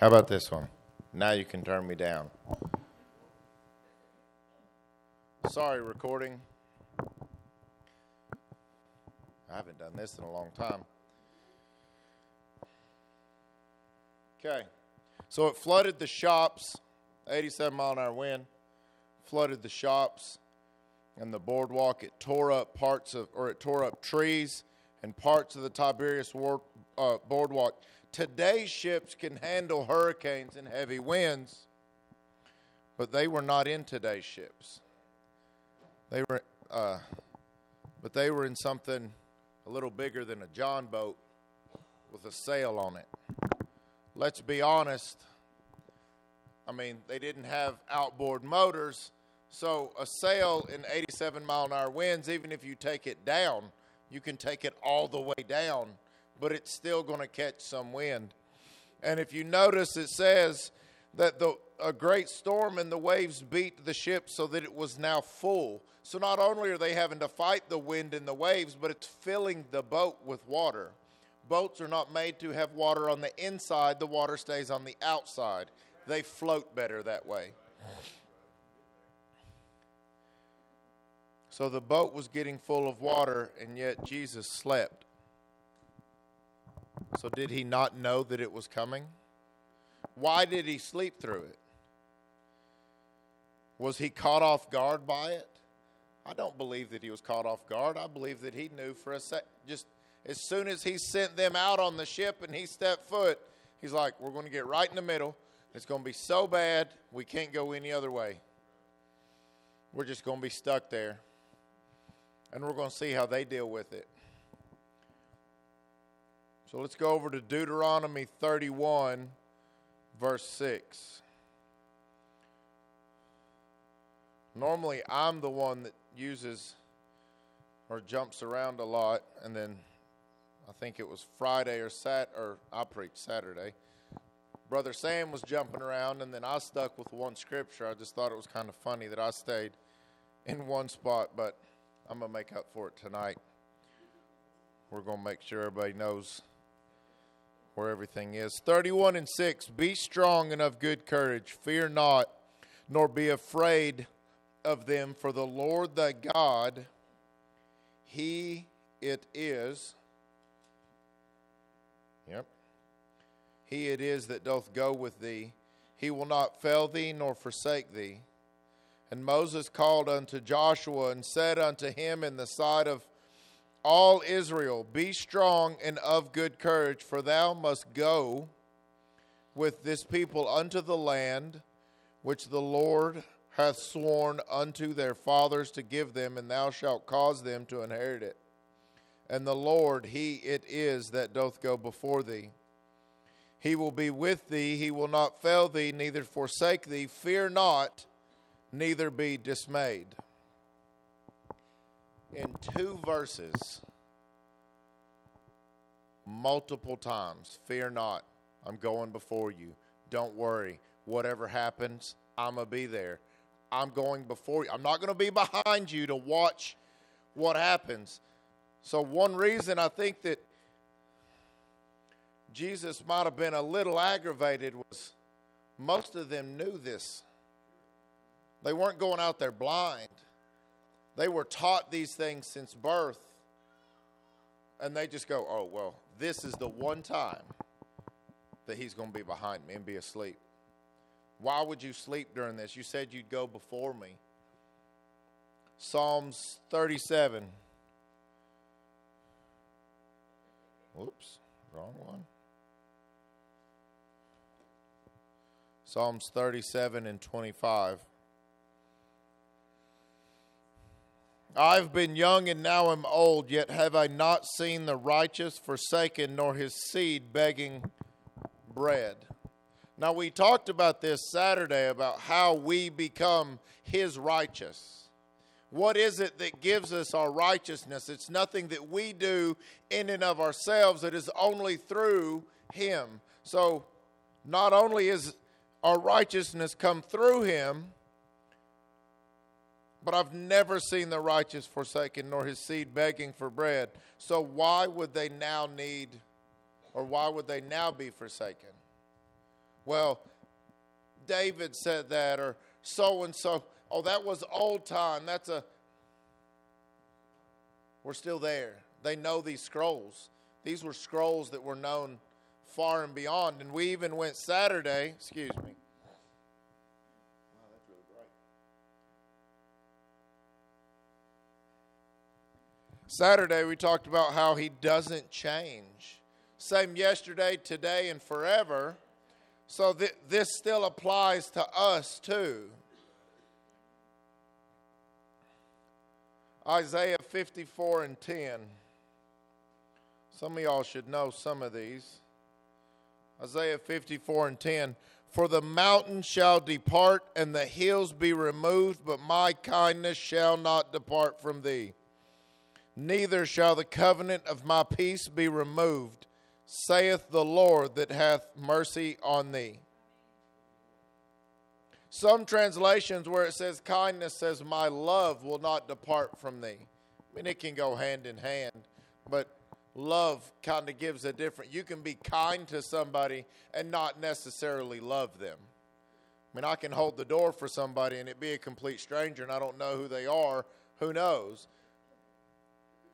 How about this one? Now you can turn me down. Sorry, recording. I haven't done this in a long time. Okay. So it flooded the shops, 87 mile an hour wind, flooded the shops and the boardwalk. It tore up parts of, or it tore up trees and parts of the Tiberias war, uh, boardwalk. Today's ships can handle hurricanes and heavy winds, but they were not in today's ships. They were, uh, but they were in something a little bigger than a John boat with a sail on it. Let's be honest. I mean, they didn't have outboard motors, so a sail in 87 mile an hour winds, even if you take it down, you can take it all the way down, but it's still going to catch some wind. And if you notice, it says that the, a great storm and the waves beat the ship so that it was now full. So not only are they having to fight the wind and the waves, but it's filling the boat with water. Boats are not made to have water on the inside, the water stays on the outside. They float better that way. So the boat was getting full of water, and yet Jesus slept. So, did he not know that it was coming? Why did he sleep through it? Was he caught off guard by it? I don't believe that he was caught off guard. I believe that he knew for a sec. Just as soon as he sent them out on the ship and he stepped foot, he's like, We're going to get right in the middle. It's going to be so bad, we can't go any other way. We're just going to be stuck there. And we're going to see how they deal with it. So let's go over to Deuteronomy 31, verse 6. Normally, I'm the one that uses or jumps around a lot, and then I think it was Friday or Sat or I preached Saturday. Brother Sam was jumping around, and then I stuck with one scripture. I just thought it was kind of funny that I stayed in one spot, but I'm gonna make up for it tonight. We're gonna make sure everybody knows where everything is. 31 and 6 Be strong and of good courage, fear not, nor be afraid of them, for the Lord thy God, he it is. Yep. He it is that doth go with thee. He will not fail thee nor forsake thee. And Moses called unto Joshua and said unto him in the sight of all Israel, Be strong and of good courage, for thou must go with this people unto the land which the Lord hath sworn unto their fathers to give them, and thou shalt cause them to inherit it. And the Lord, He it is that doth go before thee. He will be with thee, He will not fail thee, neither forsake thee. Fear not, neither be dismayed. In two verses, multiple times, fear not, I'm going before you. Don't worry. Whatever happens, I'm going to be there. I'm going before you. I'm not going to be behind you to watch what happens. So, one reason I think that Jesus might have been a little aggravated was most of them knew this. They weren't going out there blind, they were taught these things since birth. And they just go, oh, well, this is the one time that he's going to be behind me and be asleep. Why would you sleep during this? You said you'd go before me. Psalms 37. Whoops, wrong one. Psalms 37 and 25. I've been young and now am old, yet have I not seen the righteous forsaken, nor his seed begging bread. Now, we talked about this Saturday about how we become His righteous. What is it that gives us our righteousness? It's nothing that we do in and of ourselves, it is only through Him. So, not only is our righteousness come through Him, but I've never seen the righteous forsaken, nor his seed begging for bread. So, why would they now need, or why would they now be forsaken? well, David said that, or so and so. Oh, that was old time. That's a. We're still there. They know these scrolls. These were scrolls that were known far and beyond. And we even went Saturday, excuse me. Saturday, we talked about how he doesn't change. Same yesterday, today, and forever. So th- this still applies to us too. Isaiah 54 and 10. Some of y'all should know some of these. Isaiah 54 and 10. For the mountains shall depart and the hills be removed, but my kindness shall not depart from thee. Neither shall the covenant of my peace be removed, saith the Lord that hath mercy on thee. Some translations where it says kindness says, My love will not depart from thee. I mean, it can go hand in hand, but love kind of gives a different. You can be kind to somebody and not necessarily love them. I mean, I can hold the door for somebody and it be a complete stranger and I don't know who they are. Who knows?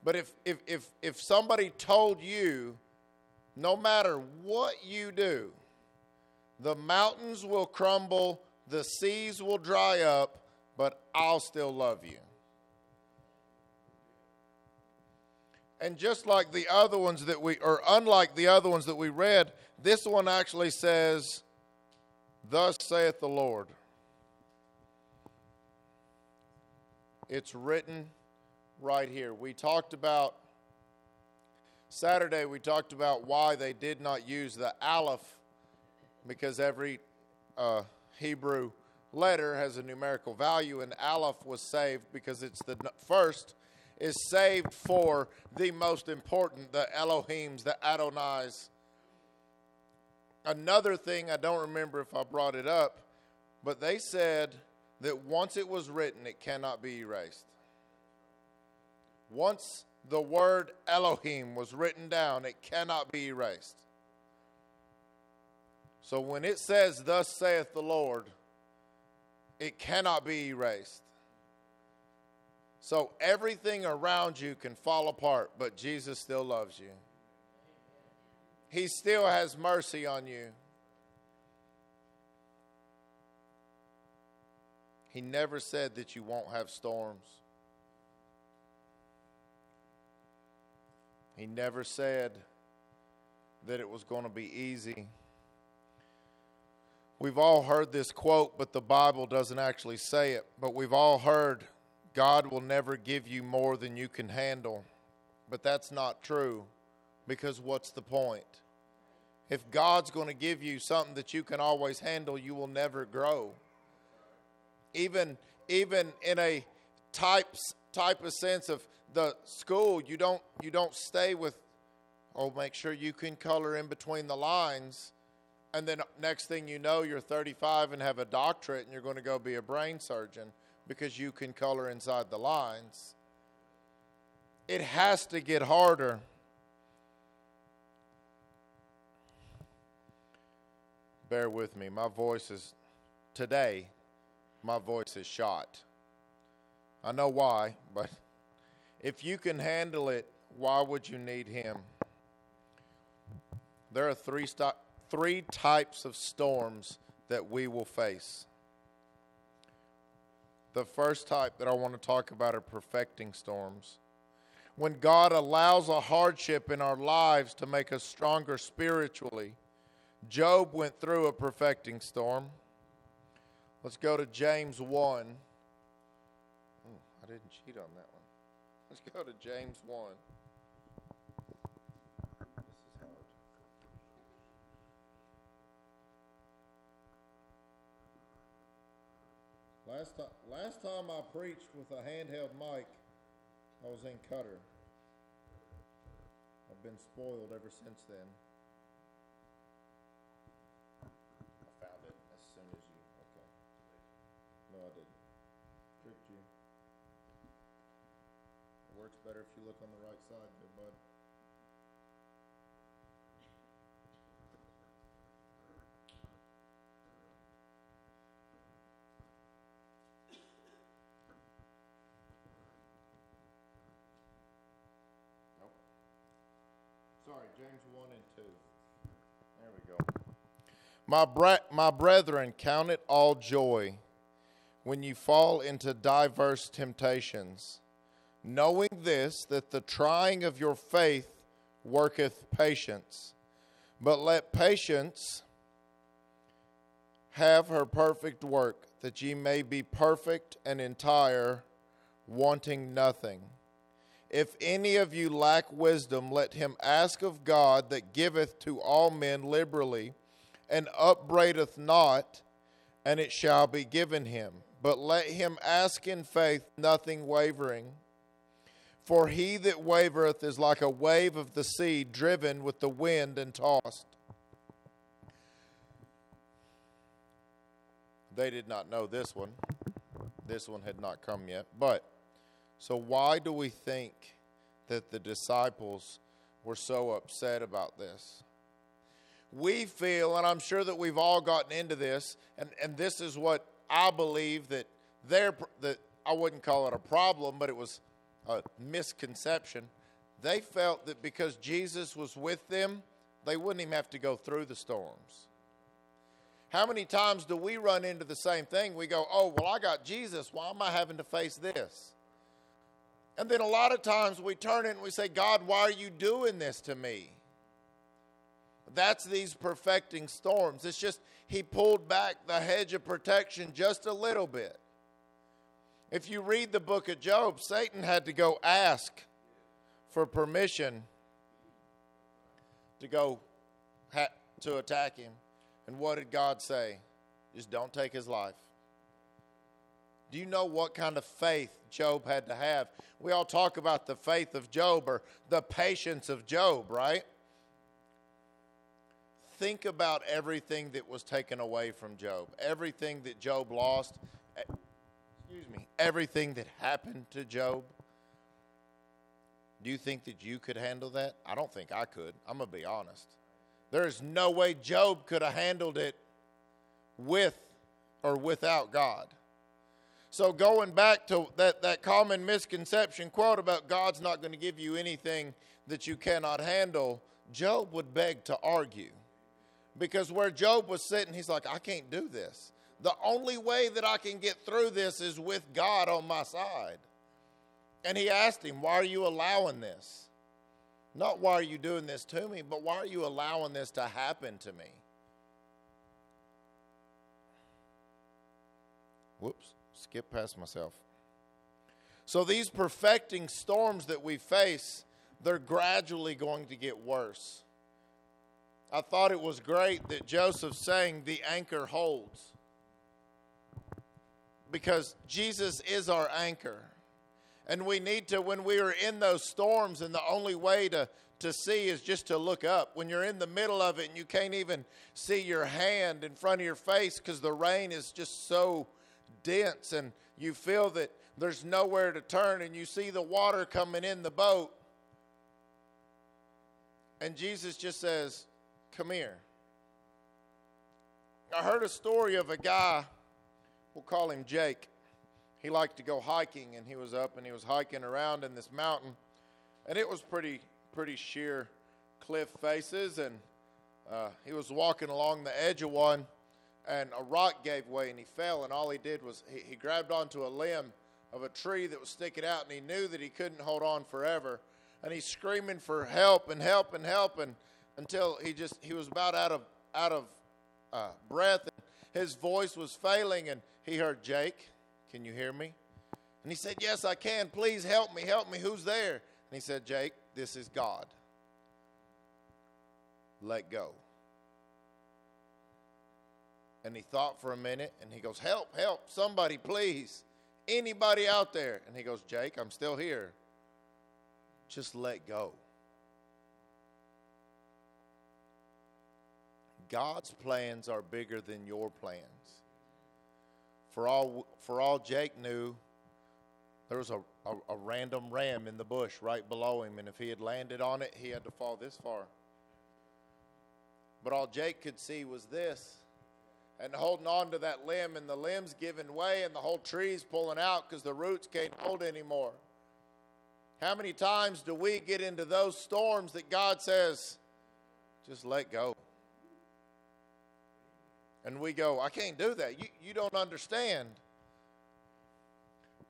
But if, if, if, if somebody told you, no matter what you do, the mountains will crumble, the seas will dry up, but I'll still love you. And just like the other ones that we, or unlike the other ones that we read, this one actually says, Thus saith the Lord. It's written right here. We talked about, Saturday, we talked about why they did not use the aleph because every uh, Hebrew letter has a numerical value, and aleph was saved because it's the first is saved for the most important, the Elohims, the Adonais. Another thing, I don't remember if I brought it up, but they said that once it was written, it cannot be erased. Once the word Elohim was written down, it cannot be erased. So when it says, Thus saith the Lord, it cannot be erased. So everything around you can fall apart, but Jesus still loves you. He still has mercy on you. He never said that you won't have storms. He never said that it was going to be easy. We've all heard this quote, but the Bible doesn't actually say it. But we've all heard God will never give you more than you can handle. But that's not true because what's the point? If God's going to give you something that you can always handle, you will never grow. Even even in a type type of sense of the school, you don't you don't stay with oh make sure you can color in between the lines and then next thing you know you're 35 and have a doctorate and you're going to go be a brain surgeon because you can color inside the lines. It has to get harder. Bear with me. My voice is, today, my voice is shot. I know why, but if you can handle it, why would you need Him? There are three, st- three types of storms that we will face. The first type that I want to talk about are perfecting storms. When God allows a hardship in our lives to make us stronger spiritually, Job went through a perfecting storm. Let's go to James 1. Oh, I didn't cheat on that. Let's go to James 1. Last time, last time I preached with a handheld mic, I was in Cutter. I've been spoiled ever since then. better if you look on the right side there, bud. Sorry, James 1 and 2. There we go. My, bre- my brethren, count it all joy when you fall into diverse temptations knowing this, that the trying of your faith worketh patience. But let patience have her perfect work, that ye may be perfect and entire, wanting nothing. If any of you lack wisdom, let him ask of God that giveth to all men liberally, and upbraideth not, and it shall be given him. But let him ask in faith, nothing wavering. For he that wavereth is like a wave of the sea, driven with the wind and tossed. They did not know this one. This one had not come yet. But, so why do we think that the disciples were so upset about this? We feel, and I'm sure that we've all gotten into this, and, and this is what I believe that they're, that I wouldn't call it a problem, but it was a misconception. They felt that because Jesus was with them, they wouldn't even have to go through the storms. How many times do we run into the same thing? We go, oh, well, I got Jesus. Why am I having to face this? And then a lot of times we turn it and we say, God, why are you doing this to me? That's these perfecting storms. It's just he pulled back the hedge of protection just a little bit. If you read the book of Job, Satan had to go ask for permission to go ha- to attack him. And what did God say? Just don't take his life. Do you know what kind of faith Job had to have? We all talk about the faith of Job or the patience of Job, right? Think about everything that was taken away from Job, everything that Job lost, excuse me, everything that happened to Job. Do you think that you could handle that? I don't think I could. I'm going to be honest. There's no way Job could have handled it with or without God. So going back to that, that common misconception quote about God's not going to give you anything that you cannot handle, Job would beg to argue. Because where Job was sitting, he's like, I can't do this. The only way that I can get through this is with God on my side. And he asked him, Why are you allowing this? Not why are you doing this to me, but why are you allowing this to happen to me? Whoops, skip past myself. So these perfecting storms that we face, they're gradually going to get worse. I thought it was great that Joseph saying the anchor holds. Because Jesus is our anchor. And we need to, when we are in those storms, and the only way to, to see is just to look up. When you're in the middle of it and you can't even see your hand in front of your face because the rain is just so dense and you feel that there's nowhere to turn and you see the water coming in the boat. And Jesus just says, Come here. I heard a story of a guy, we'll call him Jake. He liked to go hiking and he was up and he was hiking around in this mountain and it was pretty pretty sheer cliff faces and uh, he was walking along the edge of one and a rock gave way and he fell and all he did was he, he grabbed onto a limb of a tree that was sticking out and he knew that he couldn't hold on forever and he's screaming for help and help and help and until he just he was about out of out of uh, breath and his voice was failing and he heard jake can you hear me? And he said, Yes, I can. Please help me. Help me. Who's there? And he said, Jake, this is God. Let go. And he thought for a minute and he goes, Help, help, somebody, please. Anybody out there? And he goes, Jake, I'm still here. Just let go. God's plans are bigger than your plans. For all, for all Jake knew, there was a, a, a, random ram in the bush right below him, and if he had landed on it, he had to fall this far. But all Jake could see was this. And holding on to that limb, and the limb's giving way, and the whole tree's pulling out because the roots can't hold anymore. How many times do we get into those storms that God says, just let go? And we go, I can't do that. You, you don't understand.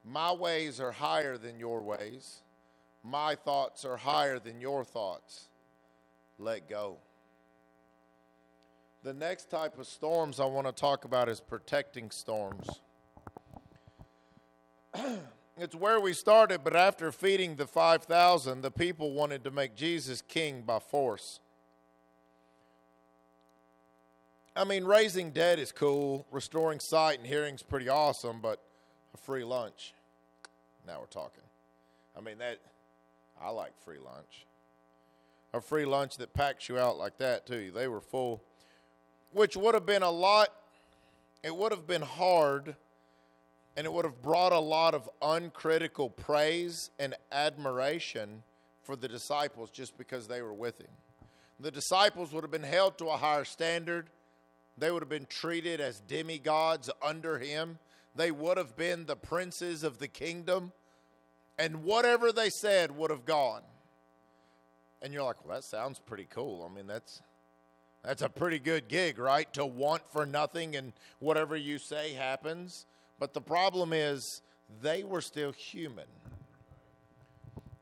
My ways are higher than your ways, my thoughts are higher than your thoughts. Let go. The next type of storms I want to talk about is protecting storms. it's where we started, but after feeding the 5,000, the people wanted to make Jesus king by force. I mean, raising dead is cool, restoring sight and hearing is pretty awesome, but a free lunch, now we're talking. I mean, that, I like free lunch. A free lunch that packs you out like that, too. They were full, which would have been a lot, it would have been hard and it would have brought a lot of uncritical praise and admiration for the disciples just because they were with him. The disciples would have been held to a higher standard. They would have been treated as demigods under him. They would have been the princes of the kingdom. And whatever they said would have gone. And you're like, well, that sounds pretty cool. I mean, that's that's a pretty good gig, right? To want for nothing and whatever you say happens. But the problem is, they were still human.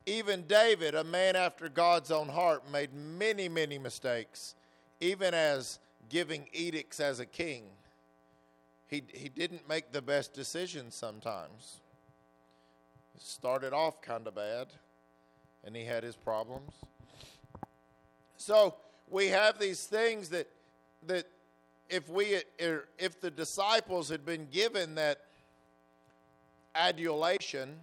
Even David, a man after God's own heart, made many, many mistakes, even as giving edicts as a king. He, he didn't make the best decisions sometimes. It started off kind of bad, and he had his problems. So we have these things that that if we er, if the disciples had been given that adulation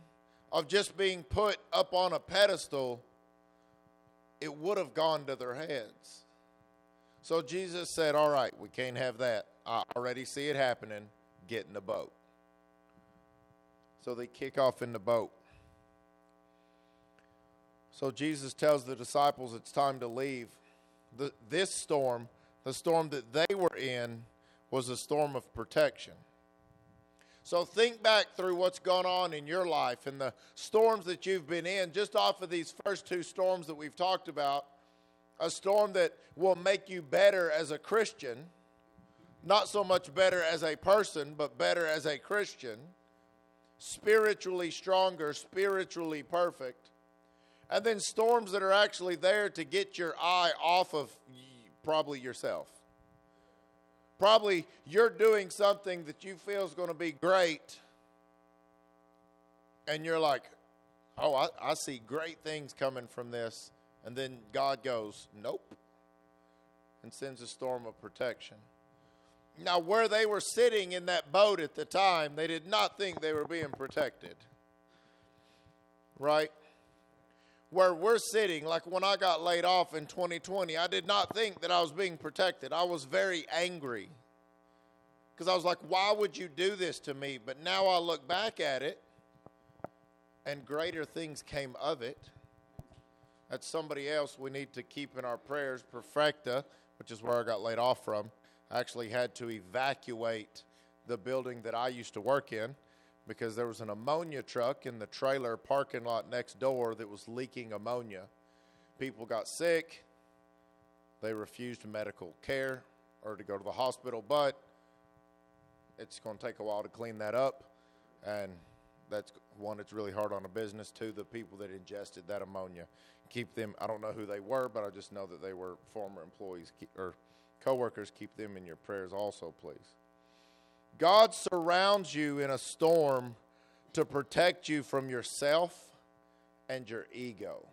of just being put up on a pedestal, it would have gone to their heads. So Jesus said, All right, we can't have that. I already see it happening. Get in the boat. So they kick off in the boat. So Jesus tells the disciples it's time to leave. The, this storm, the storm that they were in, was a storm of protection. So think back through what's gone on in your life and the storms that you've been in, just off of these first two storms that we've talked about. A storm that will make you better as a Christian, not so much better as a person, but better as a Christian, spiritually stronger, spiritually perfect. And then storms that are actually there to get your eye off of probably yourself. Probably you're doing something that you feel is going to be great, and you're like, oh, I, I see great things coming from this. And then God goes, nope, and sends a storm of protection. Now, where they were sitting in that boat at the time, they did not think they were being protected. Right? where we're sitting, like when I got laid off in 2020, I did not think that I was being protected. I was very angry because I was like, why would you do this to me? But now I look back at it and greater things came of it. That's somebody else we need to keep in our prayers. Perfecta, which is where I got laid off from, I actually had to evacuate the building that I used to work in because there was an ammonia truck in the trailer parking lot next door that was leaking ammonia. People got sick. They refused medical care or to go to the hospital, but it's going to take a while to clean that up. And that's one, it's really hard on a business. Two, the people that ingested that ammonia, keep them, I don't know who they were, but I just know that they were former employees or coworkers. Keep them in your prayers also, please. God surrounds you in a storm to protect you from yourself and your ego.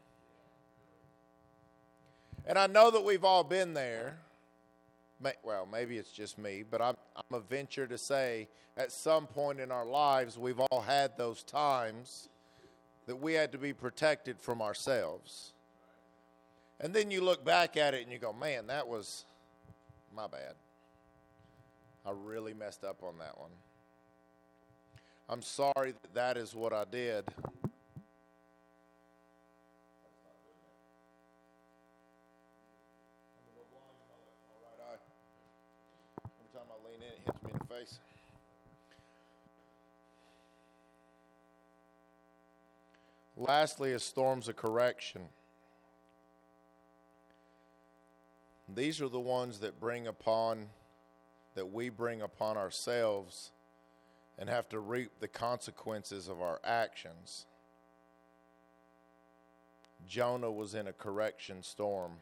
And I know that we've all been there. Well, maybe it's just me, but I'm, I'm a venture to say at some point in our lives, we've all had those times that we had to be protected from ourselves. And then you look back at it and you go, man, that was my bad. I really messed up on that one. I'm sorry that that is what I did. Every time I lean in, it hits me in the face. Lastly, is storms of correction. These are the ones that bring upon, that we bring upon ourselves and have to reap the consequences of our actions. Jonah was in a correction storm.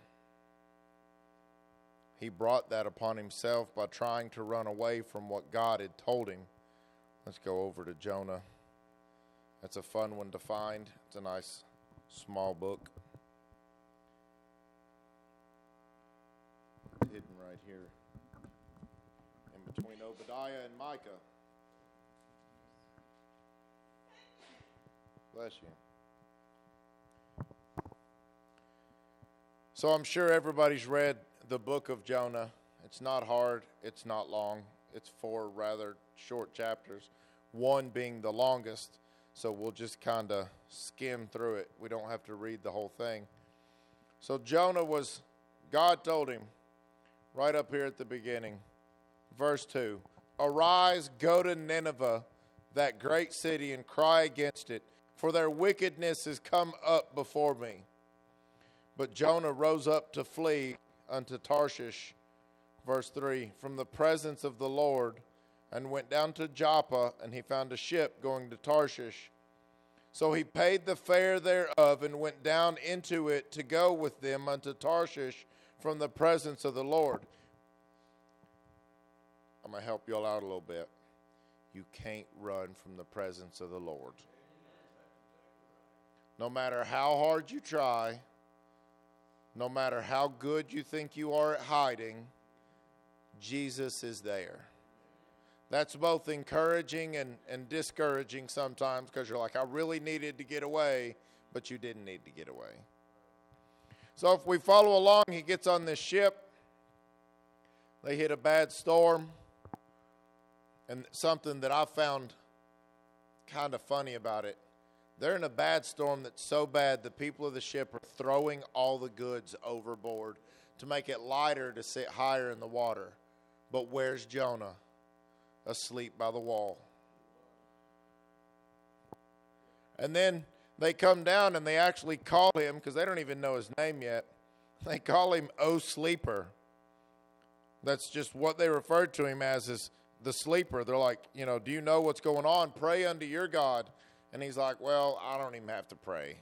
He brought that upon himself by trying to run away from what God had told him. Let's go over to Jonah. That's a fun one to find. It's a nice small book. Hidden right here in between Obadiah and Micah. Bless you. So I'm sure everybody's read the book of Jonah. It's not hard, it's not long. It's four rather short chapters, one being the longest. So we'll just kind of skim through it. We don't have to read the whole thing. So Jonah was, God told him right up here at the beginning, verse 2 Arise, go to Nineveh, that great city, and cry against it, for their wickedness has come up before me. But Jonah rose up to flee unto Tarshish, verse 3, from the presence of the Lord, and went down to Joppa, and he found a ship going to Tarshish. So he paid the fare thereof, and went down into it to go with them unto Tarshish from the presence of the Lord. I'm going to help you all out a little bit. You can't run from the presence of the Lord. No matter how hard you try, no matter how good you think you are at hiding, Jesus is there. That's both encouraging and, and discouraging sometimes because you're like, I really needed to get away, but you didn't need to get away. So if we follow along, he gets on this ship. They hit a bad storm. And something that I found kind of funny about it they're in a bad storm that's so bad the people of the ship are throwing all the goods overboard to make it lighter to sit higher in the water. But where's Jonah? Asleep by the wall. And then they come down and they actually call him, because they don't even know his name yet, they call him O Sleeper. That's just what they referred to him as, is the sleeper. They're like, you know, do you know what's going on? Pray unto your God. And he's like, Well, I don't even have to pray.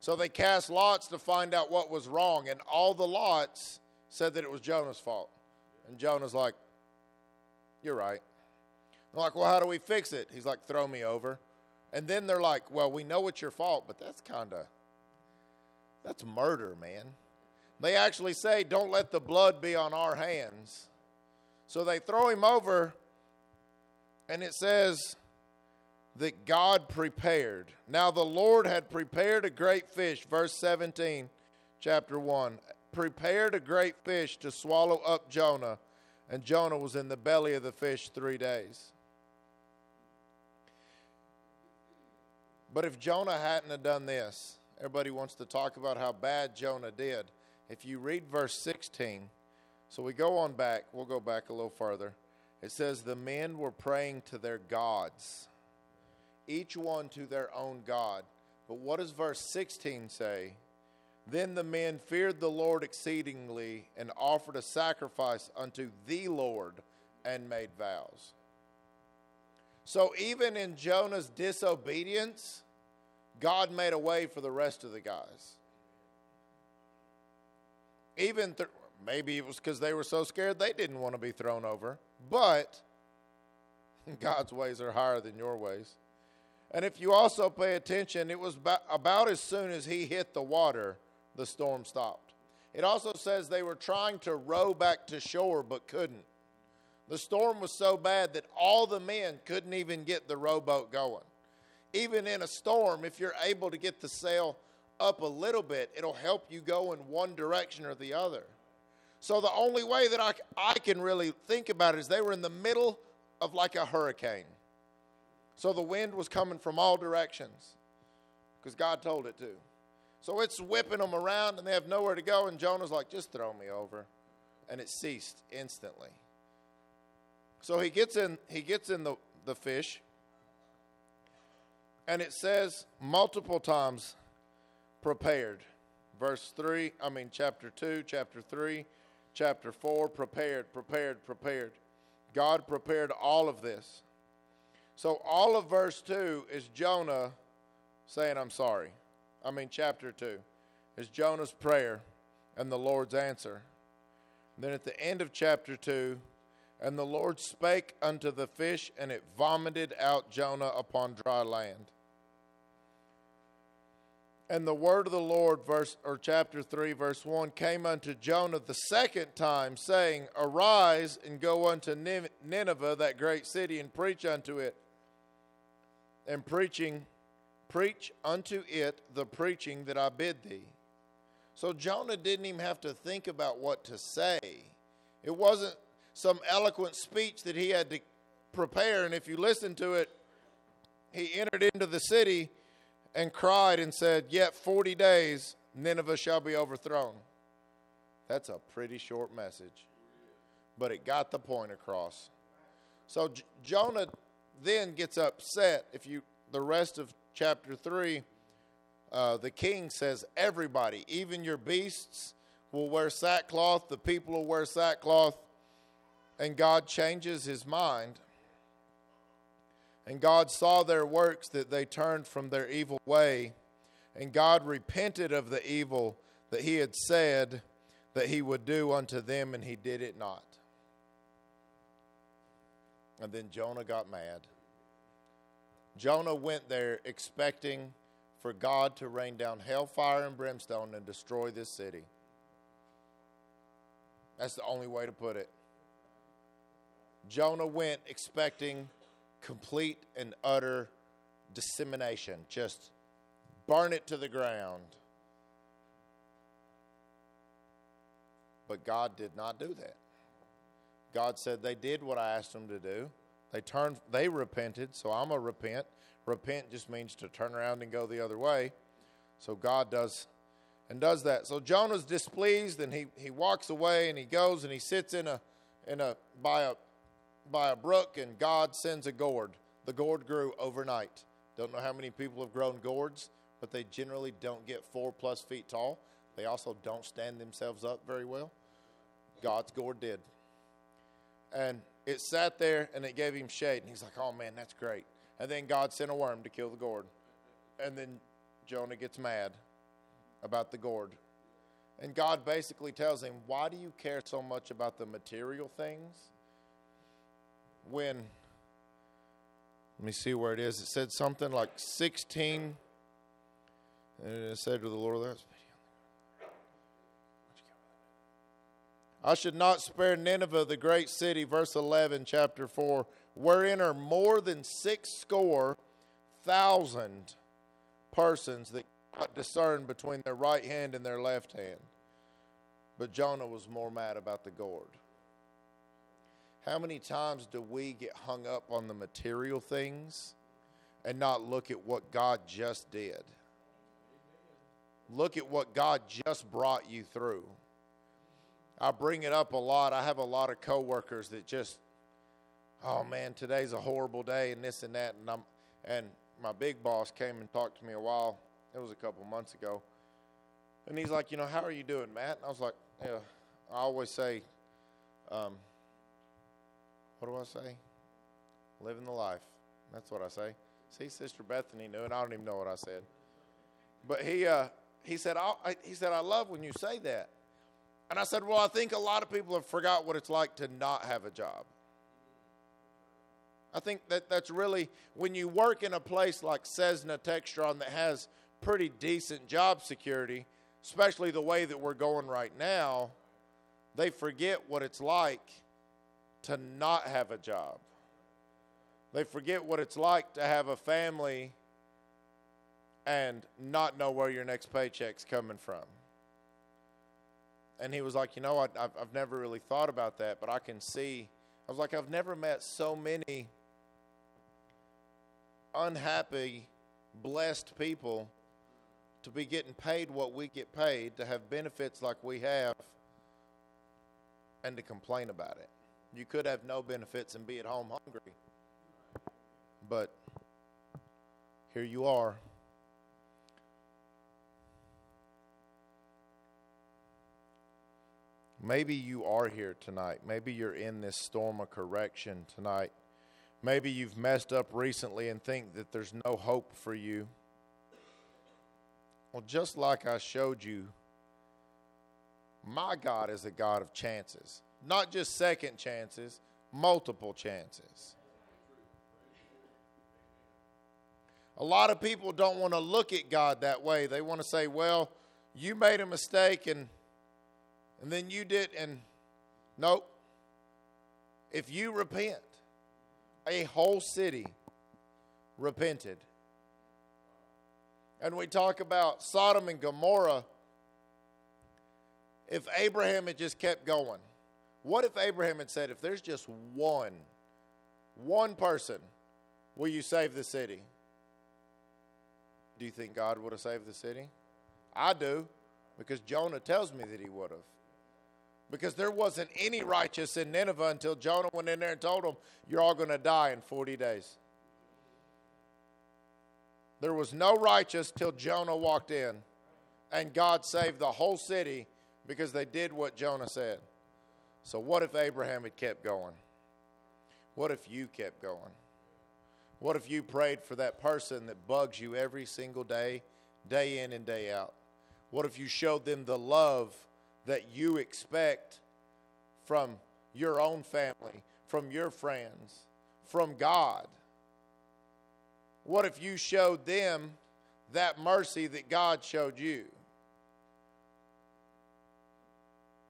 So they cast lots to find out what was wrong, and all the lots said that it was Jonah's fault. And Jonah's like, You're right. Like, Well, how do we fix it? He's like, Throw me over. And then they're like, Well, we know it's your fault, but that's kind of, that's murder, man. They actually say, Don't let the blood be on our hands. So they throw him over, and it says, that God prepared. Now the Lord had prepared a great fish, verse 17, chapter 1. Prepared a great fish to swallow up Jonah, and Jonah was in the belly of the fish three days. But if Jonah hadn't have done this, everybody wants to talk about how bad Jonah did. If you read verse 16, so we go on back, we'll go back a little further. It says, The men were praying to their gods each one to their own God. But what does verse 16 say? Then the men feared the Lord exceedingly and offered a sacrifice unto the Lord and made vows. So even in Jonah's disobedience, God made a way for the rest of the guys. Even th- maybe it was because they were so scared they didn't want to be thrown over, but God's ways are higher than your ways. And if you also pay attention, it was about as soon as he hit the water, the storm stopped. It also says they were trying to row back to shore but couldn't. The storm was so bad that all the men couldn't even get the rowboat going. Even in a storm, if you're able to get the sail up a little bit, it'll help you go in one direction or the other. So the only way that I, I can really think about it is they were in the middle of like a hurricane. So the wind was coming from all directions because God told it to. So it's whipping them around and they have nowhere to go. And Jonah's like, just throw me over. And it ceased instantly. So he gets in, he gets in the, the fish. And it says multiple times prepared. Verse 3, I mean, chapter 2, chapter 3, chapter 4, prepared, prepared, prepared. God prepared all of this. So, all of verse 2 is Jonah saying, I'm sorry. I mean, chapter 2 is Jonah's prayer and the Lord's answer. And then at the end of chapter 2, and the Lord spake unto the fish, and it vomited out Jonah upon dry land. And the word of the Lord, verse or chapter three, verse one, came unto Jonah the second time, saying, Arise and go unto Nineveh, that great city, and preach unto it. And preaching, preach unto it the preaching that I bid thee. So Jonah didn't even have to think about what to say. It wasn't some eloquent speech that he had to prepare. And if you listen to it, he entered into the city and cried and said, Yet 40 days Nineveh shall be overthrown. That's a pretty short message, but it got the point across. So J- Jonah then gets upset. If you, the rest of chapter 3, uh, the king says, Everybody, even your beasts, will wear sackcloth, the people will wear sackcloth and God changes his mind. And God saw their works that they turned from their evil way. And God repented of the evil that he had said that he would do unto them, and he did it not. And then Jonah got mad. Jonah went there expecting for God to rain down hellfire and brimstone and destroy this city. That's the only way to put it. Jonah went expecting complete and utter dissemination, just burn it to the ground. But God did not do that. God said they did what I asked them to do. They turned they repented, so I'm a repent. Repent just means to turn around and go the other way. So God does and does that. So Jonah's displeased and he, he walks away and he goes and he sits in a in a by a by a brook and God sends a gourd. The gourd grew overnight. Don't know how many people have grown gourds, but they generally don't get four plus feet tall. They also don't stand themselves up very well. God's gourd did. And it sat there and it gave him shade. And he's like, oh man, that's great. And then God sent a worm to kill the gourd. And then Jonah gets mad about the gourd. And God basically tells him, Why do you care so much about the material things when let me see where it is. It said something like 16. And it said to the Lord, that's. I should not spare Nineveh, the great city, verse 11, chapter 4, wherein are more than six score thousand persons that cannot discern between their right hand and their left hand. But Jonah was more mad about the gourd. How many times do we get hung up on the material things and not look at what God just did? Look at what God just brought you through. I bring it up a lot. I have a lot of coworkers that just, oh man, today's a horrible day and this and that. And I'm, and my big boss came and talked to me a while. It was a couple months ago. And he's like, you know, how are you doing, Matt? And I was like, yeah. I always say, um, what do I say? Living the life. That's what I say. See, Sister Bethany knew it. I don't even know what I said. But he, uh, he said, I, he said, I love when you say that. And I said, Well, I think a lot of people have forgot what it's like to not have a job. I think that that's really when you work in a place like Cessna Textron that has pretty decent job security, especially the way that we're going right now, they forget what it's like to not have a job. They forget what it's like to have a family and not know where your next paycheck's coming from. And he was like, You know, I, I've, I've never really thought about that, but I can see. I was like, I've never met so many unhappy, blessed people to be getting paid what we get paid, to have benefits like we have, and to complain about it. You could have no benefits and be at home hungry. But here you are. Maybe you are here tonight. Maybe you're in this storm of correction tonight. Maybe you've messed up recently and think that there's no hope for you. Well, just like I showed you, my God is a God of chances, not just second chances, multiple chances. A lot of people don't want to look at God that way. They want to say, well, you made a mistake and and then you did and nope. If you repent, a whole city repented. And we talk about Sodom and Gomorrah. If Abraham had just kept going, what if Abraham had said, if there's just one, one person, will you save the city? Do you think God would have saved the city? I do, because Jonah tells me that he would have. Because there wasn't any righteous in Nineveh until Jonah went in there and told them, You're all going to die in 40 days. There was no righteous till Jonah walked in, and God saved the whole city because they did what Jonah said. So, what if Abraham had kept going? What if you kept going? What if you prayed for that person that bugs you every single day, day in and day out? What if you showed them the love that you expect from your own family, from your friends, from God? What if you showed them that mercy that God showed you?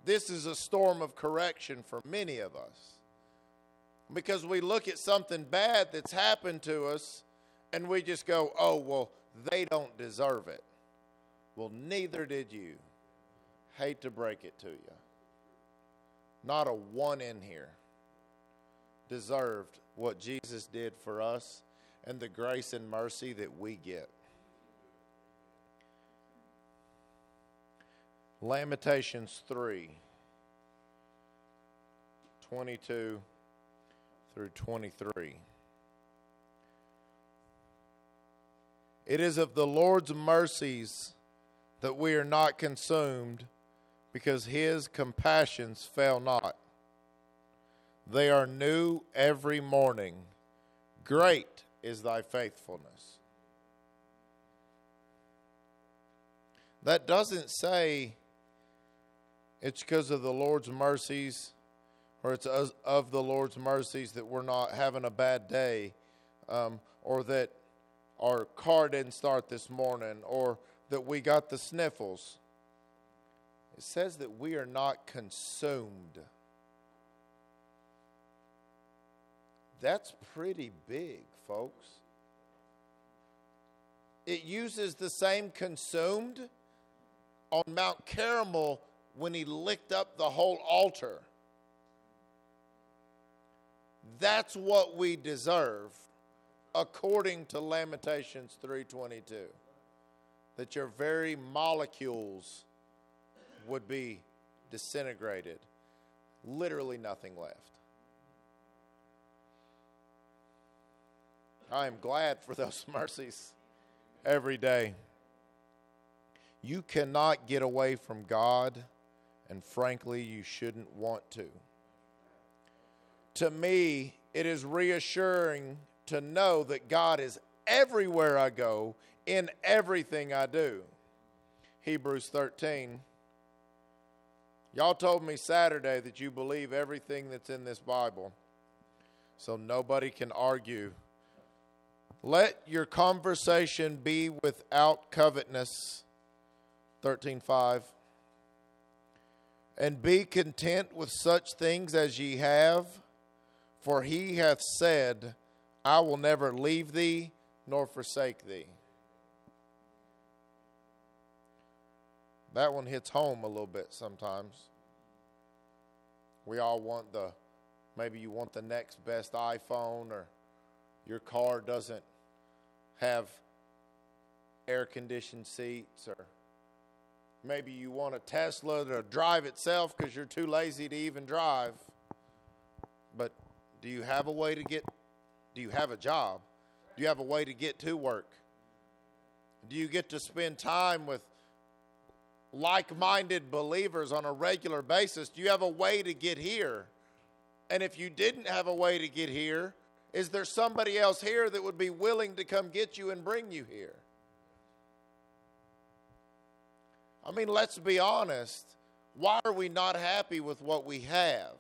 This is a storm of correction for many of us because we look at something bad that's happened to us and we just go, oh, well, they don't deserve it. Well, neither did you. Hate to break it to you. Not a one in here deserved what Jesus did for us and the grace and mercy that we get. Lamentations 3 22 through 23. It is of the Lord's mercies that we are not consumed, because his compassions fail not. They are new every morning. Great is thy faithfulness. That doesn't say it's because of the Lord's mercies or it's of the Lord's mercies that we're not having a bad day, um, or that our car didn't start this morning, or that we got the sniffles. It says that we are not consumed. That's pretty big, folks. It uses the same consumed on Mount Carmel when he licked up the whole altar. That's what we deserve according to Lamentations 3:22. That your very molecules would be disintegrated. Literally nothing left. I am glad for those mercies every day. You cannot get away from God, and frankly, you shouldn't want to to me, it is reassuring to know that God is everywhere I go, in everything I do. Hebrews 13. Y'all told me Saturday that you believe everything that's in this Bible, so nobody can argue. Let your conversation be without covetousness. 13:5 And be content with such things as ye have for he hath said, I will never leave thee nor forsake thee. That one hits home a little bit sometimes. We all want the, maybe you want the next best iPhone, or your car doesn't have air conditioned seats, or maybe you want a Tesla to drive itself because you're too lazy to even drive. But do you have a way to get, do you have a job? Do you have a way to get to work? Do you get to spend time with like minded believers on a regular basis? Do you have a way to get here? And if you didn't have a way to get here, is there somebody else here that would be willing to come get you and bring you here? I mean, let's be honest. Why are we not happy with what we have?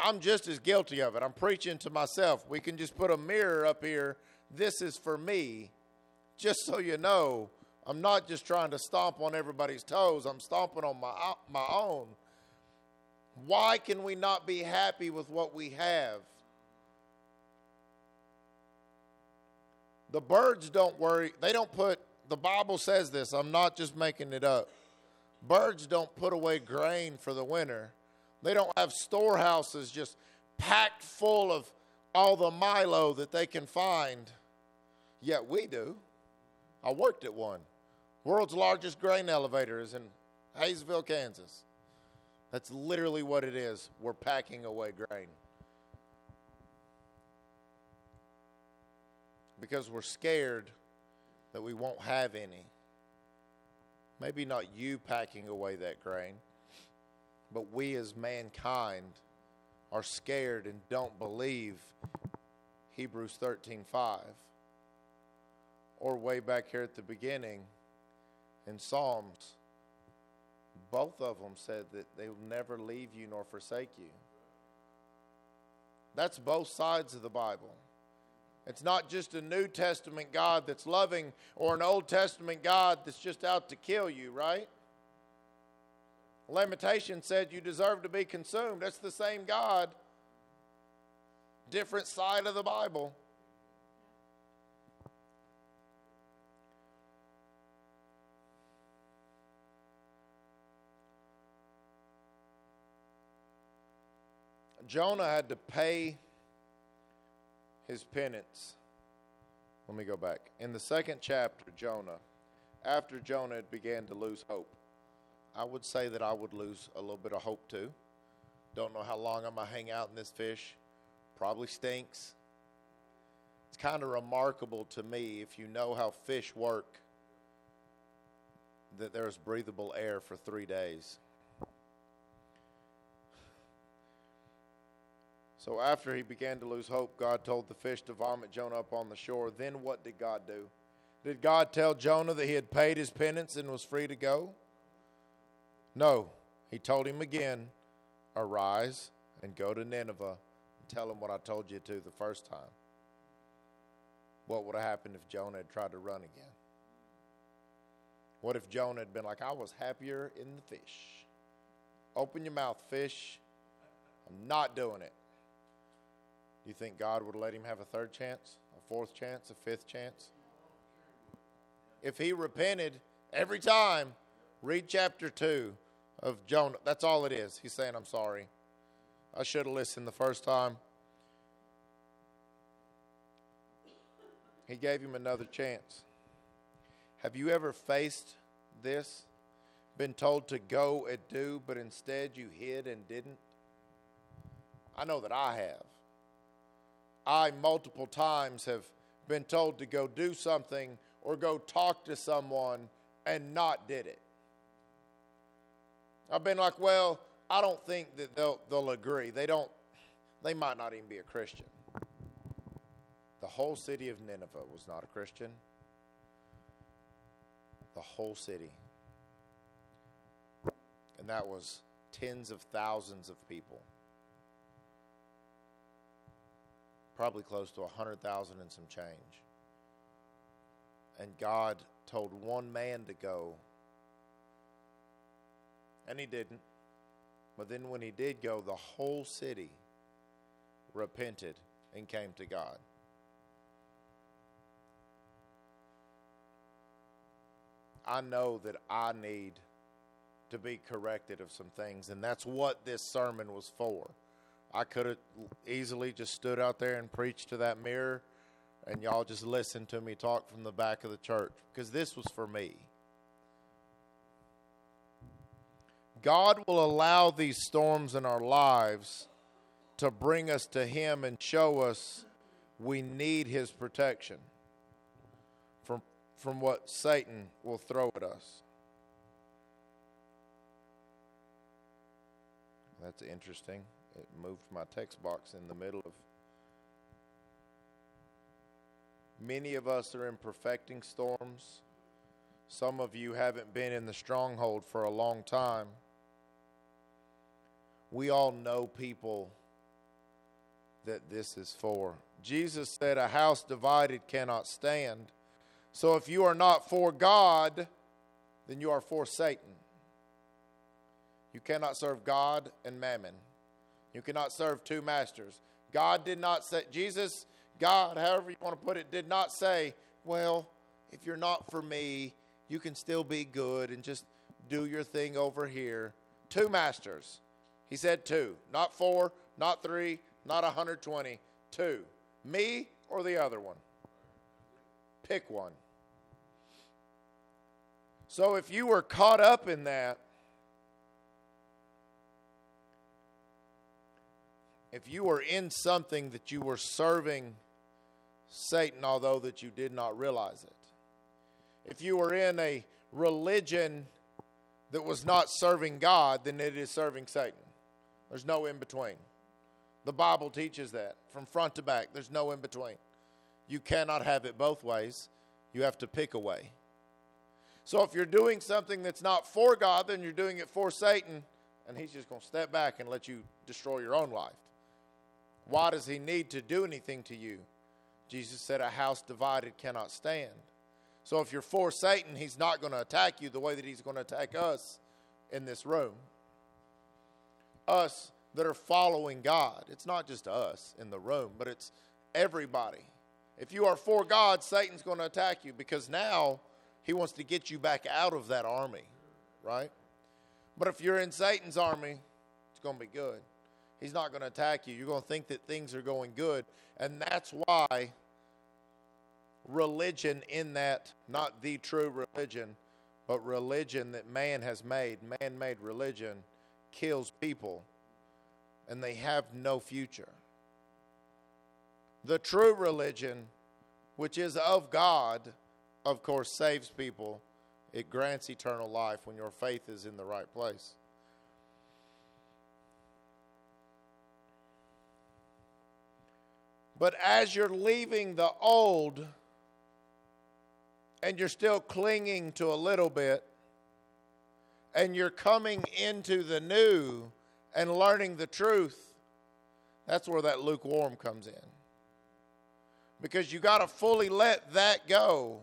I'm just as guilty of it. I'm preaching to myself. We can just put a mirror up here. This is for me. Just so you know, I'm not just trying to stomp on everybody's toes, I'm stomping on my, my own. Why can we not be happy with what we have? The birds don't worry. They don't put, the Bible says this. I'm not just making it up. Birds don't put away grain for the winter. They don't have storehouses just packed full of all the Milo that they can find. Yet we do. I worked at one. World's largest grain elevator is in Hayesville, Kansas. That's literally what it is. We're packing away grain. Because we're scared that we won't have any. Maybe not you packing away that grain, but we as mankind are scared and don't believe Hebrews 13:5 or way back here at the beginning in Psalms both of them said that they will never leave you nor forsake you. That's both sides of the Bible. It's not just a New Testament God that's loving or an Old Testament God that's just out to kill you, right? Lamentation said you deserve to be consumed. That's the same God, different side of the Bible. Jonah had to pay his penance. Let me go back. In the second chapter, Jonah, after Jonah began to lose hope, I would say that I would lose a little bit of hope too. Don't know how long I'm going to hang out in this fish. Probably stinks. It's kind of remarkable to me if you know how fish work that there's breathable air for three days. So after he began to lose hope, God told the fish to vomit Jonah up on the shore. Then what did God do? Did God tell Jonah that he had paid his penance and was free to go? No. He told him again, Arise and go to Nineveh and tell them what I told you to the first time. What would have happened if Jonah had tried to run again? What if Jonah had been like, I was happier in the fish? Open your mouth, fish. I'm not doing it. Do you think God would let him have a third chance, a fourth chance, a fifth chance? If he repented every time, read chapter 2 of Jonah. That's all it is. He's saying, I'm sorry. I should have listened the first time. He gave him another chance. Have you ever faced this? Been told to go and do, but instead you hid and didn't? I know that I have. I multiple times have been told to go do something or go talk to someone and not did it. I've been like, well, I don't think that they'll, they'll agree. They don't, they might not even be a Christian. The whole city of Nineveh was not a Christian. The whole city. And that was tens of thousands of people. Probably close to 100,000 and some change. And God told one man to go, and he didn't. But then when he did go, the whole city repented and came to God. I know that I need to be corrected of some things, and that's what this sermon was for. I could have easily just stood out there and preached to that mirror, and y'all just listened to me talk from the back of the church because this was for me. God will allow these storms in our lives to bring us to Him and show us we need His protection. from from what Satan will throw at us. That's interesting. It moved my text box in the middle of. Many of us are in perfecting storms. Some of you haven't been in the stronghold for a long time. We all know people that this is for. Jesus said, A house divided cannot stand. So if you are not for God, then you are for Satan. You cannot serve God and mammon. You cannot serve two masters. God did not say, Jesus, God, however you want to put it, did not say, well, if you're not for me, you can still be good and just do your thing over here. Two masters. He said two, not four, not three, not 120, two. Me or the other one. Pick one. So if you were caught up in that, if you were in something that you were serving Satan, although that you did not realize it, if you were in a religion that was not serving God, then it is serving Satan. There's no in between. The Bible teaches that from front to back. There's no in between. You cannot have it both ways. You have to pick a way. So if you're doing something that's not for God, then you're doing it for Satan, and he's just going to step back and let you destroy your own life. Why does he need to do anything to you? Jesus said, A house divided cannot stand. So if you're for Satan, he's not going to attack you the way that he's going to attack us in this room. Us that are following God. It's not just us in the room, but it's everybody. If you are for God, Satan's going to attack you because now he wants to get you back out of that army, right? But if you're in Satan's army, it's going to be good. He's not going to attack you. You're going to think that things are going good. And that's why religion, in that, not the true religion, but religion that man has made, man made religion, kills people and they have no future. The true religion, which is of God, of course, saves people. It grants eternal life when your faith is in the right place. But as you're leaving the old and you're still clinging to a little bit, and you're coming into the new, and learning the truth, that's where that lukewarm comes in. Because you got to fully let that go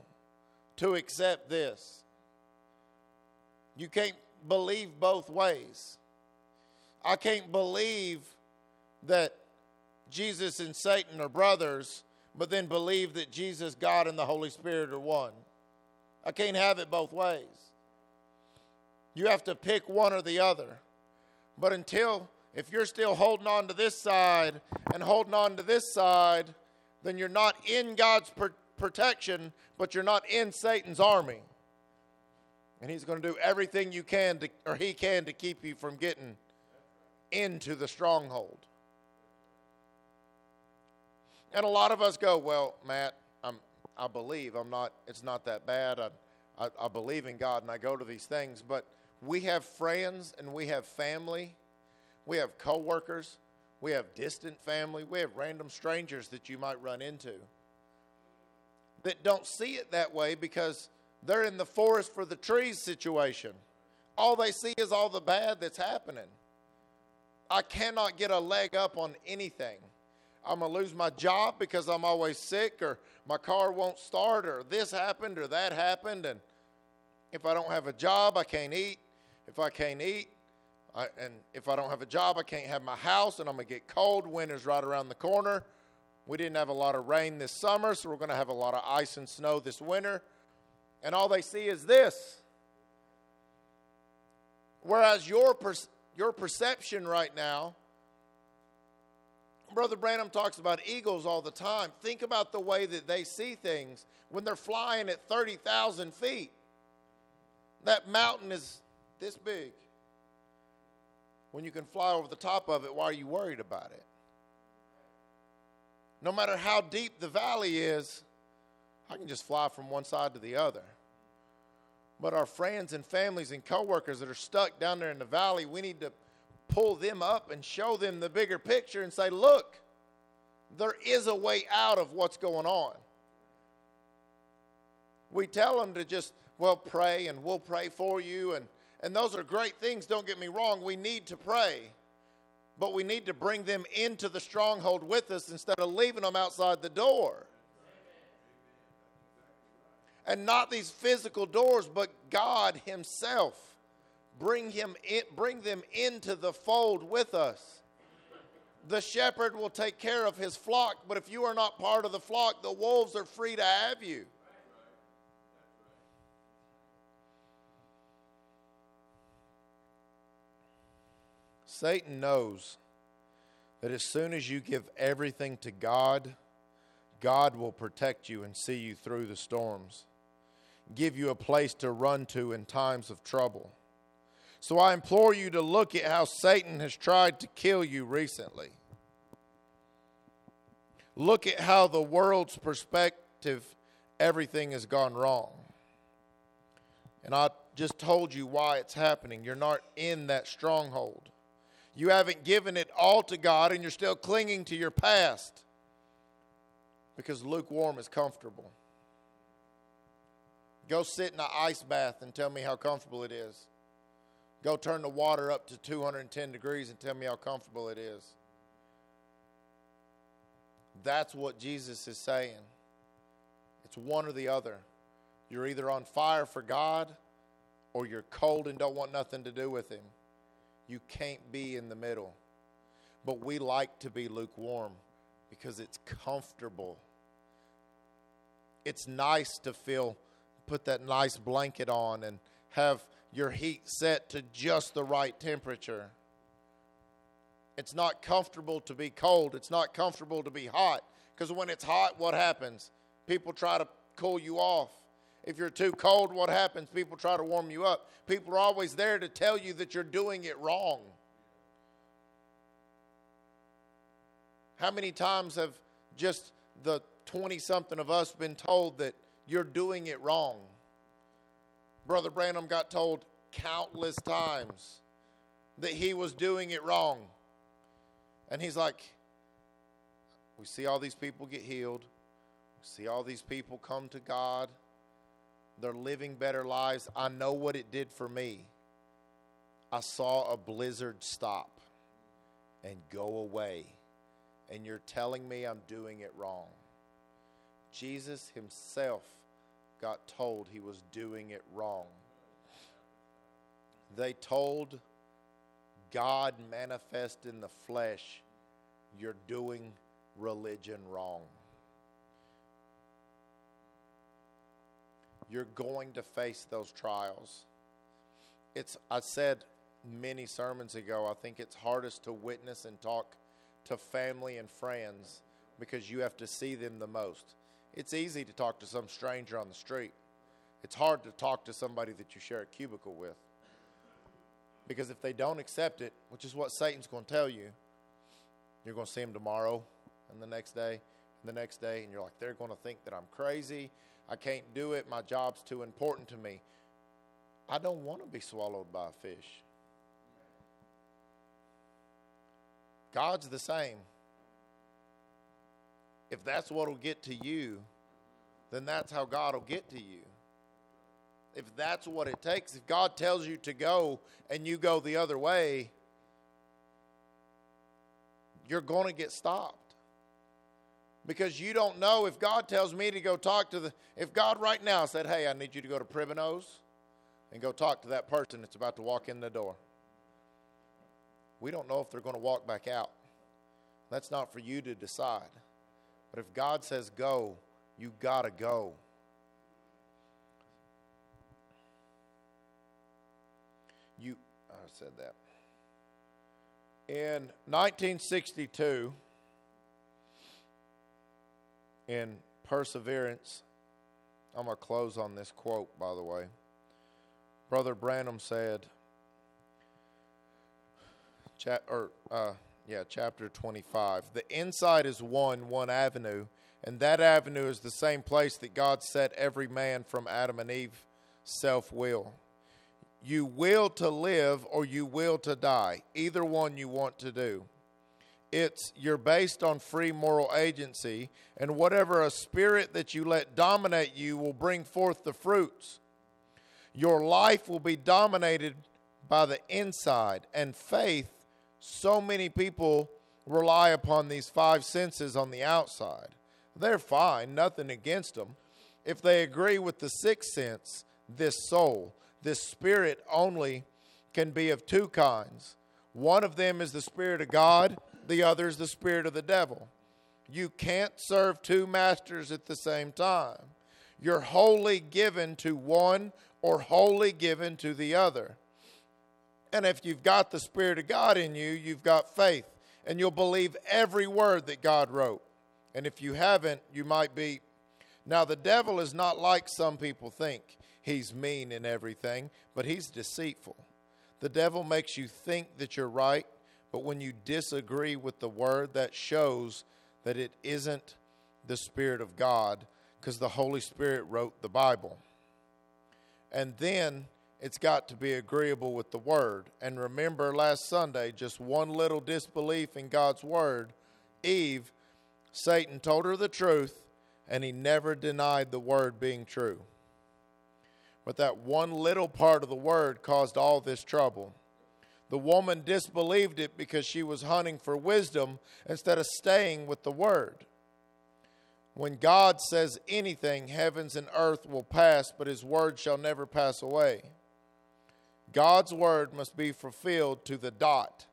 to accept this. You can't believe both ways. I can't believe that Jesus and Satan are brothers, but then believe that Jesus, God, and the Holy Spirit are one. I can't have it both ways. You have to pick one or the other. But until, if you're still holding on to this side and holding on to this side, then you're not in God's pr- protection, but you're not in Satan's army. And he's going to do everything you can to, or he can to keep you from getting into the stronghold. And a lot of us go, well, Matt, I'm, I believe I'm not. It's not that bad. I, I, I believe in God, and I go to these things, but we have friends and we have family, we have coworkers, we have distant family, we have random strangers that you might run into that don't see it that way because they're in the forest for the trees situation. All they see is all the bad that's happening. I cannot get a leg up on anything. I'm going to lose my job because I'm always sick, or my car won't start, or this happened, or that happened. And if I don't have a job, I can't eat. If I can't eat, I, and if I don't have a job, I can't have my house, and I'm going to get cold. Winter's right around the corner. We didn't have a lot of rain this summer, so we're going to have a lot of ice and snow this winter. And all they see is this. Whereas your, per- your perception right now, Brother Branham talks about eagles all the time. Think about the way that they see things when they're flying at 30,000 feet. That mountain is this big. When you can fly over the top of it, why are you worried about it? No matter how deep the valley is, I can just fly from one side to the other. But our friends and families and coworkers that are stuck down there in the valley, we need to pull them up and show them the bigger picture and say, look, there is a way out of what's going on. We tell them to just, well, pray and we'll pray for you. And, and those are great things, don't get me wrong. We need to pray. But we need to bring them into the stronghold with us instead of leaving them outside the door. And not these physical doors, but God Himself. Bring, him in, bring them into the fold with us. The shepherd will take care of his flock, but if you are not part of the flock, the wolves are free to have you. Satan knows that as soon as you give everything to God, God will protect you and see you through the storms, give you a place to run to in times of trouble. So I implore you to look at how Satan has tried to kill you recently. Look at how the world's perspective, everything has gone wrong. And I just told you why it's happening. You're not in that stronghold. You haven't given it all to God and you're still clinging to your past because lukewarm is comfortable. Go sit in an ice bath and tell me how comfortable it is. Go turn the water up to 210 degrees and tell me how comfortable it is. That's what Jesus is saying. It's one or the other. You're either on fire for God or you're cold and don't want nothing to do with Him. You can't be in the middle. But we like to be lukewarm because it's comfortable. It's nice to feel, put that nice blanket on and have your heat set to just the right temperature. It's not comfortable to be cold. It's not comfortable to be hot. Because when it's hot, what happens? People try to cool you off. If you're too cold, what happens? People try to warm you up. People are always there to tell you that you're doing it wrong. How many times have just the 20 something of us been told that you're doing it wrong? Brother Branham got told countless times that he was doing it wrong. And he's like, We see all these people get healed, we see all these people come to God. They're living better lives. I know what it did for me. I saw a blizzard stop and go away, and you're telling me I'm doing it wrong. Jesus himself got told he was doing it wrong. They told God manifest in the flesh, you're doing religion wrong. you're going to face those trials. It's I said many sermons ago, I think it's hardest to witness and talk to family and friends because you have to see them the most. It's easy to talk to some stranger on the street. It's hard to talk to somebody that you share a cubicle with. Because if they don't accept it, which is what Satan's going to tell you, you're going to see them tomorrow and the next day and the next day, and you're like, they're going to think that I'm crazy I can't do it. My job's too important to me. I don't want to be swallowed by a fish. God's the same. If that's what will get to you, then that's how God will get to you. If that's what it takes, if God tells you to go and you go the other way, you're going to get stopped because you don't know if God tells me to go talk to the, if God right now said, hey, I need you to go to Privanos and go talk to that person that's about to walk in the door. We don't know if they're going to walk back out. That's not for you to decide. But if God says go, you got to go. You, I said that. In 1962, in perseverance. I'm going to close on this quote, by the way. Brother Branham said, cha- or, uh, yeah, chapter 25. The inside is one, one avenue, And that avenue is the same place that God set every man from Adam and Eve self will. You will to live or you will to die. Either one you want to do. It's you're based on free moral agency, and whatever a spirit that you let dominate you will bring forth the fruits. Your life will be dominated by the inside and faith. So many people rely upon these five senses on the outside. They're fine, nothing against them. If they agree with the sixth sense, this soul, this spirit only can be of two kinds. One of them is the Spirit of God, the other is the Spirit of the devil. You can't serve two masters at the same time. You're wholly given to one or wholly given to the other. And if you've got the Spirit of God in you, you've got faith, and you'll believe every word that God wrote. And if you haven't, you might be. Now, the devil is not like some people think. He's mean in everything, but he's deceitful. The devil makes you think that you're right, but when you disagree with the word, that shows that it isn't the Spirit of God because the Holy Spirit wrote the Bible. And then it's got to be agreeable with the word. And remember last Sunday, just one little disbelief in God's word, Eve, Satan told her the truth, and he never denied the word being true. But that one little part of the word caused all this trouble. The woman disbelieved it because she was hunting for wisdom instead of staying with the word. When God says anything, heavens and earth will pass, but his word shall never pass away. God's word must be fulfilled to the dot,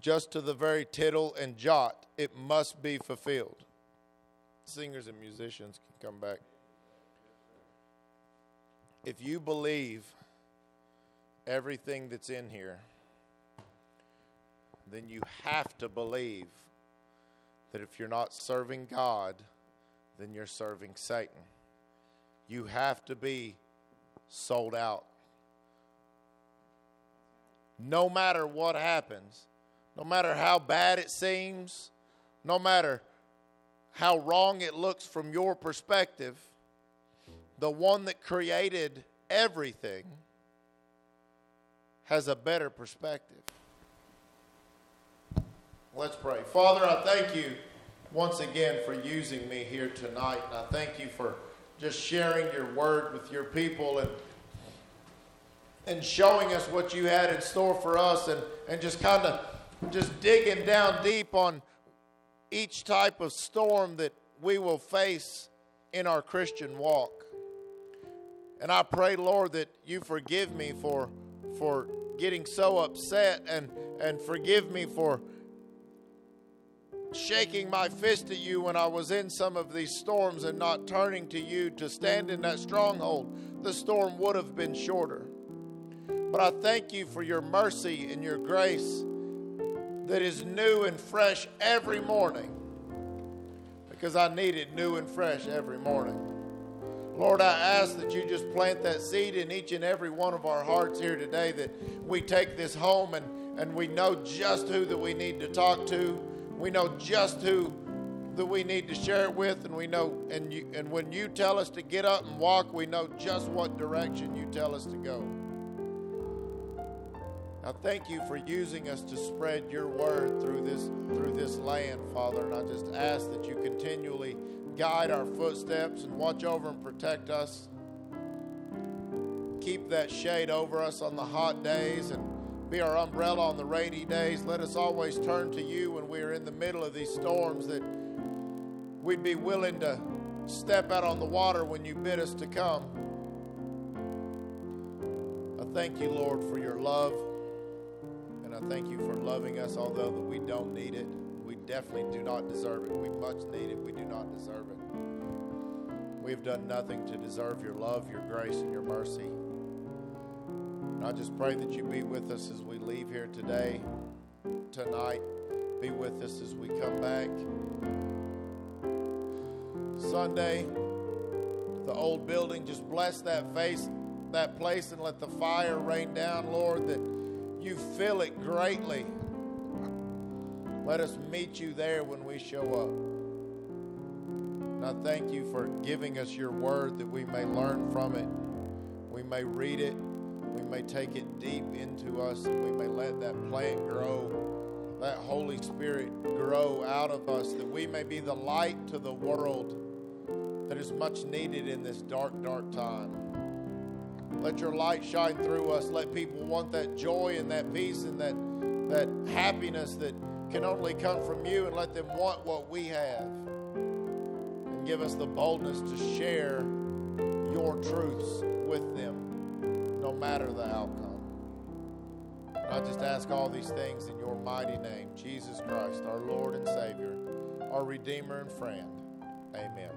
just to the very tittle and jot. It must be fulfilled. Singers and musicians can come back. If you believe everything that's in here, then you have to believe that if you're not serving God, then you're serving Satan. You have to be sold out no matter what happens, no matter how bad it seems, no matter how wrong it looks from your perspective, the one that created everything has a better perspective. Let's pray. Father, I thank you once again for using me here tonight, and I thank you for just sharing your word with your people and and showing us what you had in store for us and, and just kind of just digging down deep on each type of storm that we will face in our Christian walk. And I pray, Lord, that you forgive me for for getting so upset and and forgive me for shaking my fist at you when I was in some of these storms and not turning to you to stand in that stronghold. The storm would have been shorter. But I thank you for your mercy and your grace that is new and fresh every morning because I need it new and fresh every morning. Lord, I ask that you just plant that seed in each and every one of our hearts here today that we take this home and, and we know just who that we need to talk to. We know just who that we need to share it with, and we know, and, you, and when you tell us to get up and walk, we know just what direction you tell us to go. I thank you for using us to spread your word through this through this land, Father. And I just ask that you continually guide our footsteps and watch over and protect us. Keep that shade over us on the hot days and be our umbrella on the rainy days. Let us always turn to you when we are in the middle of these storms that we'd be willing to step out on the water when you bid us to come. I thank you, Lord, for your love. I thank you for loving us, although that we don't need it. We definitely do not deserve it. We much need it. We do not deserve it. We have done nothing to deserve your love, your grace, and your mercy. And I just pray that you be with us as we leave here today, tonight. Be with us as we come back. Sunday, the old building, just bless that face, that place, and let the fire rain down, Lord, that you feel it greatly. Let us meet you there when we show up. And I thank you for giving us your word that we may learn from it, we may read it, we may take it deep into us, and we may let that plant grow, that Holy Spirit grow out of us, that we may be the light to the world that is much needed in this dark, dark time. Let your light shine through us. Let people want that joy and that peace and that, that happiness that can only come from you, and let them want what we have. And give us the boldness to share your truths with them, no matter the outcome. I just ask all these things in your mighty name, Jesus Christ, our Lord and Savior, our Redeemer and friend. Amen.